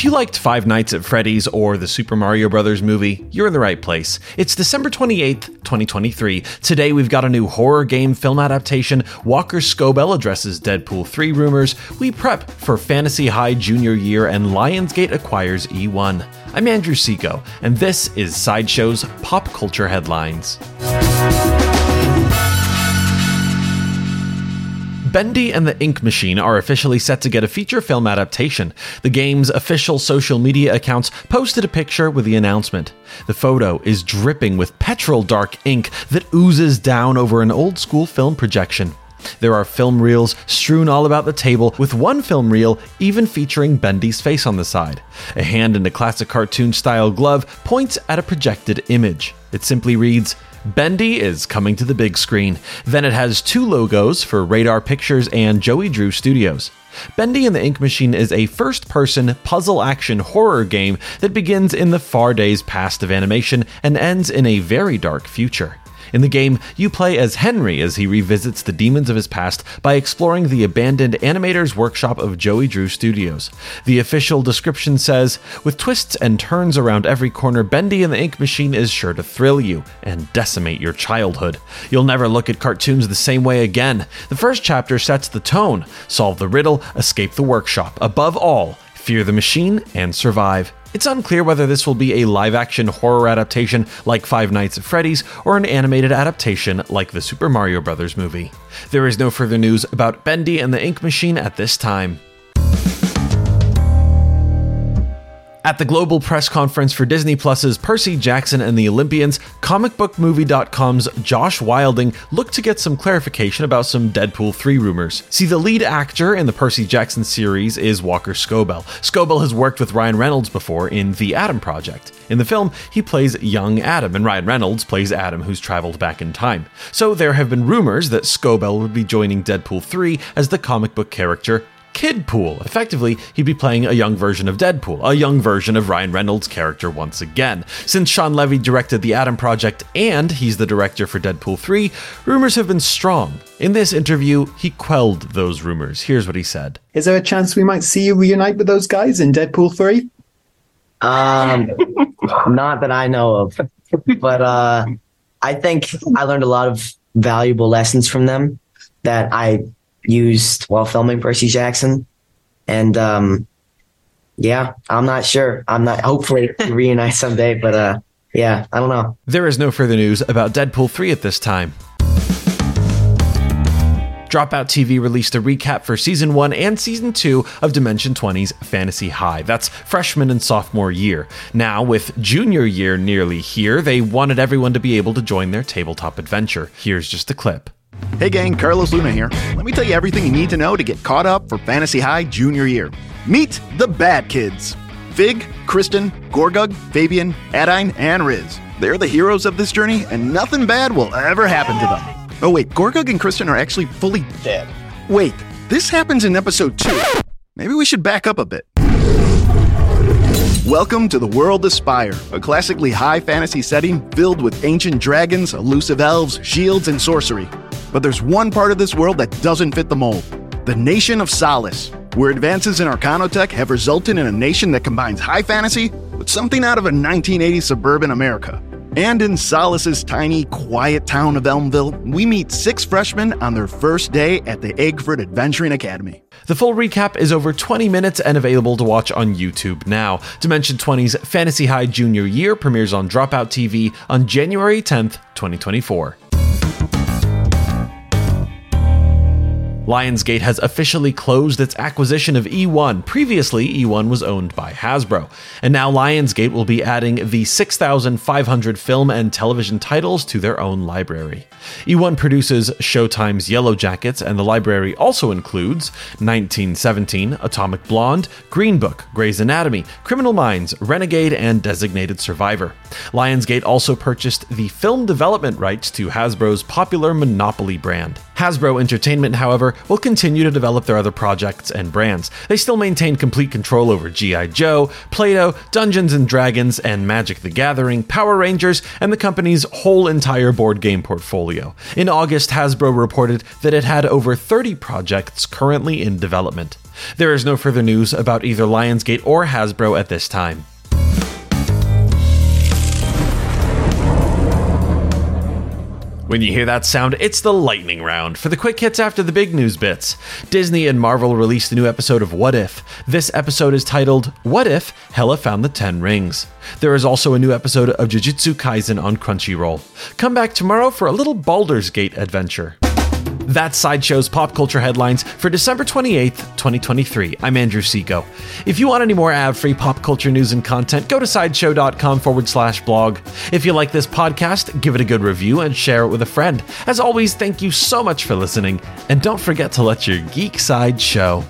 If you liked Five Nights at Freddy's or the Super Mario Bros. movie, you're in the right place. It's December 28th, 2023. Today we've got a new horror game film adaptation. Walker Scobell addresses Deadpool 3 rumors. We prep for Fantasy High Junior Year and Lionsgate acquires eOne. I'm Andrew Seco, and this is Sideshow's Pop Culture Headlines. Bendy and the Ink Machine are officially set to get a feature film adaptation. The game's official social media accounts posted a picture with the announcement. The photo is dripping with petrol dark ink that oozes down over an old school film projection. There are film reels strewn all about the table, with one film reel even featuring Bendy's face on the side. A hand in a classic cartoon style glove points at a projected image. It simply reads, Bendy is coming to the big screen. Then it has two logos for Radar Pictures and Joey Drew Studios. Bendy and the Ink Machine is a first person puzzle action horror game that begins in the far days past of animation and ends in a very dark future. In the game, you play as Henry as he revisits the demons of his past by exploring the abandoned animator's workshop of Joey Drew Studios. The official description says With twists and turns around every corner, Bendy and the Ink Machine is sure to thrill you and decimate your childhood. You'll never look at cartoons the same way again. The first chapter sets the tone solve the riddle, escape the workshop. Above all, fear the machine and survive. It's unclear whether this will be a live action horror adaptation like Five Nights at Freddy's or an animated adaptation like the Super Mario Bros. movie. There is no further news about Bendy and the Ink Machine at this time. At the global press conference for Disney Plus's Percy Jackson and the Olympians, comicbookmovie.com's Josh Wilding looked to get some clarification about some Deadpool 3 rumors. See, the lead actor in the Percy Jackson series is Walker Scobell. Scobell has worked with Ryan Reynolds before in The Adam Project. In the film, he plays young Adam, and Ryan Reynolds plays Adam who's traveled back in time. So there have been rumors that Scobell would be joining Deadpool 3 as the comic book character Kidpool. Effectively, he'd be playing a young version of Deadpool, a young version of Ryan Reynolds' character once again. Since Shawn Levy directed The Adam Project and he's the director for Deadpool 3, rumors have been strong. In this interview, he quelled those rumors. Here's what he said Is there a chance we might see you reunite with those guys in Deadpool 3? Um, not that I know of, but uh, I think I learned a lot of valuable lessons from them that I used while filming Percy Jackson. And um, yeah, I'm not sure. I'm not hopefully reunite someday, but uh, yeah, I don't know. There is no further news about Deadpool 3 at this time. Dropout TV released a recap for season 1 and season 2 of Dimension 20's Fantasy High. That's freshman and sophomore year. Now, with junior year nearly here, they wanted everyone to be able to join their tabletop adventure. Here's just a clip. Hey gang, Carlos Luna here. Let me tell you everything you need to know to get caught up for Fantasy High junior year. Meet the bad kids Fig, Kristen, Gorgug, Fabian, Adaine, and Riz. They're the heroes of this journey, and nothing bad will ever happen to them. Oh, wait, Gorgug and Kristen are actually fully dead. Wait, this happens in episode 2. Maybe we should back up a bit. Welcome to the World Aspire, a classically high fantasy setting filled with ancient dragons, elusive elves, shields, and sorcery. But there's one part of this world that doesn't fit the mold the Nation of Solace, where advances in Arcanotech have resulted in a nation that combines high fantasy with something out of a 1980s suburban America. And in Solace's tiny, quiet town of Elmville, we meet six freshmen on their first day at the Aguefort Adventuring Academy. The full recap is over 20 minutes and available to watch on YouTube now. Dimension 20's Fantasy High Junior Year premieres on Dropout TV on January 10th, 2024. Lionsgate has officially closed its acquisition of eOne. Previously, eOne was owned by Hasbro. And now Lionsgate will be adding the 6,500 film and television titles to their own library. E1 produces Showtime's Yellowjackets, and the library also includes 1917, Atomic Blonde, Green Book, Grey's Anatomy, Criminal Minds, Renegade, and Designated Survivor. Lionsgate also purchased the film development rights to Hasbro's popular Monopoly brand. Hasbro Entertainment, however, will continue to develop their other projects and brands. They still maintain complete control over G.I. Joe, Play Doh, Dungeons and Dragons, and Magic the Gathering, Power Rangers, and the company's whole entire board game portfolio. In August, Hasbro reported that it had over 30 projects currently in development. There is no further news about either Lionsgate or Hasbro at this time. When you hear that sound, it's the lightning round for the quick hits after the big news bits. Disney and Marvel released a new episode of What If. This episode is titled What If Hela Found the Ten Rings. There is also a new episode of Jujutsu Kaisen on Crunchyroll. Come back tomorrow for a little Baldur's Gate adventure. That's Sideshow's pop culture headlines for December 28th, 2023. I'm Andrew Seco. If you want any more ad free pop culture news and content, go to sideshow.com forward slash blog. If you like this podcast, give it a good review and share it with a friend. As always, thank you so much for listening, and don't forget to let your geek side show.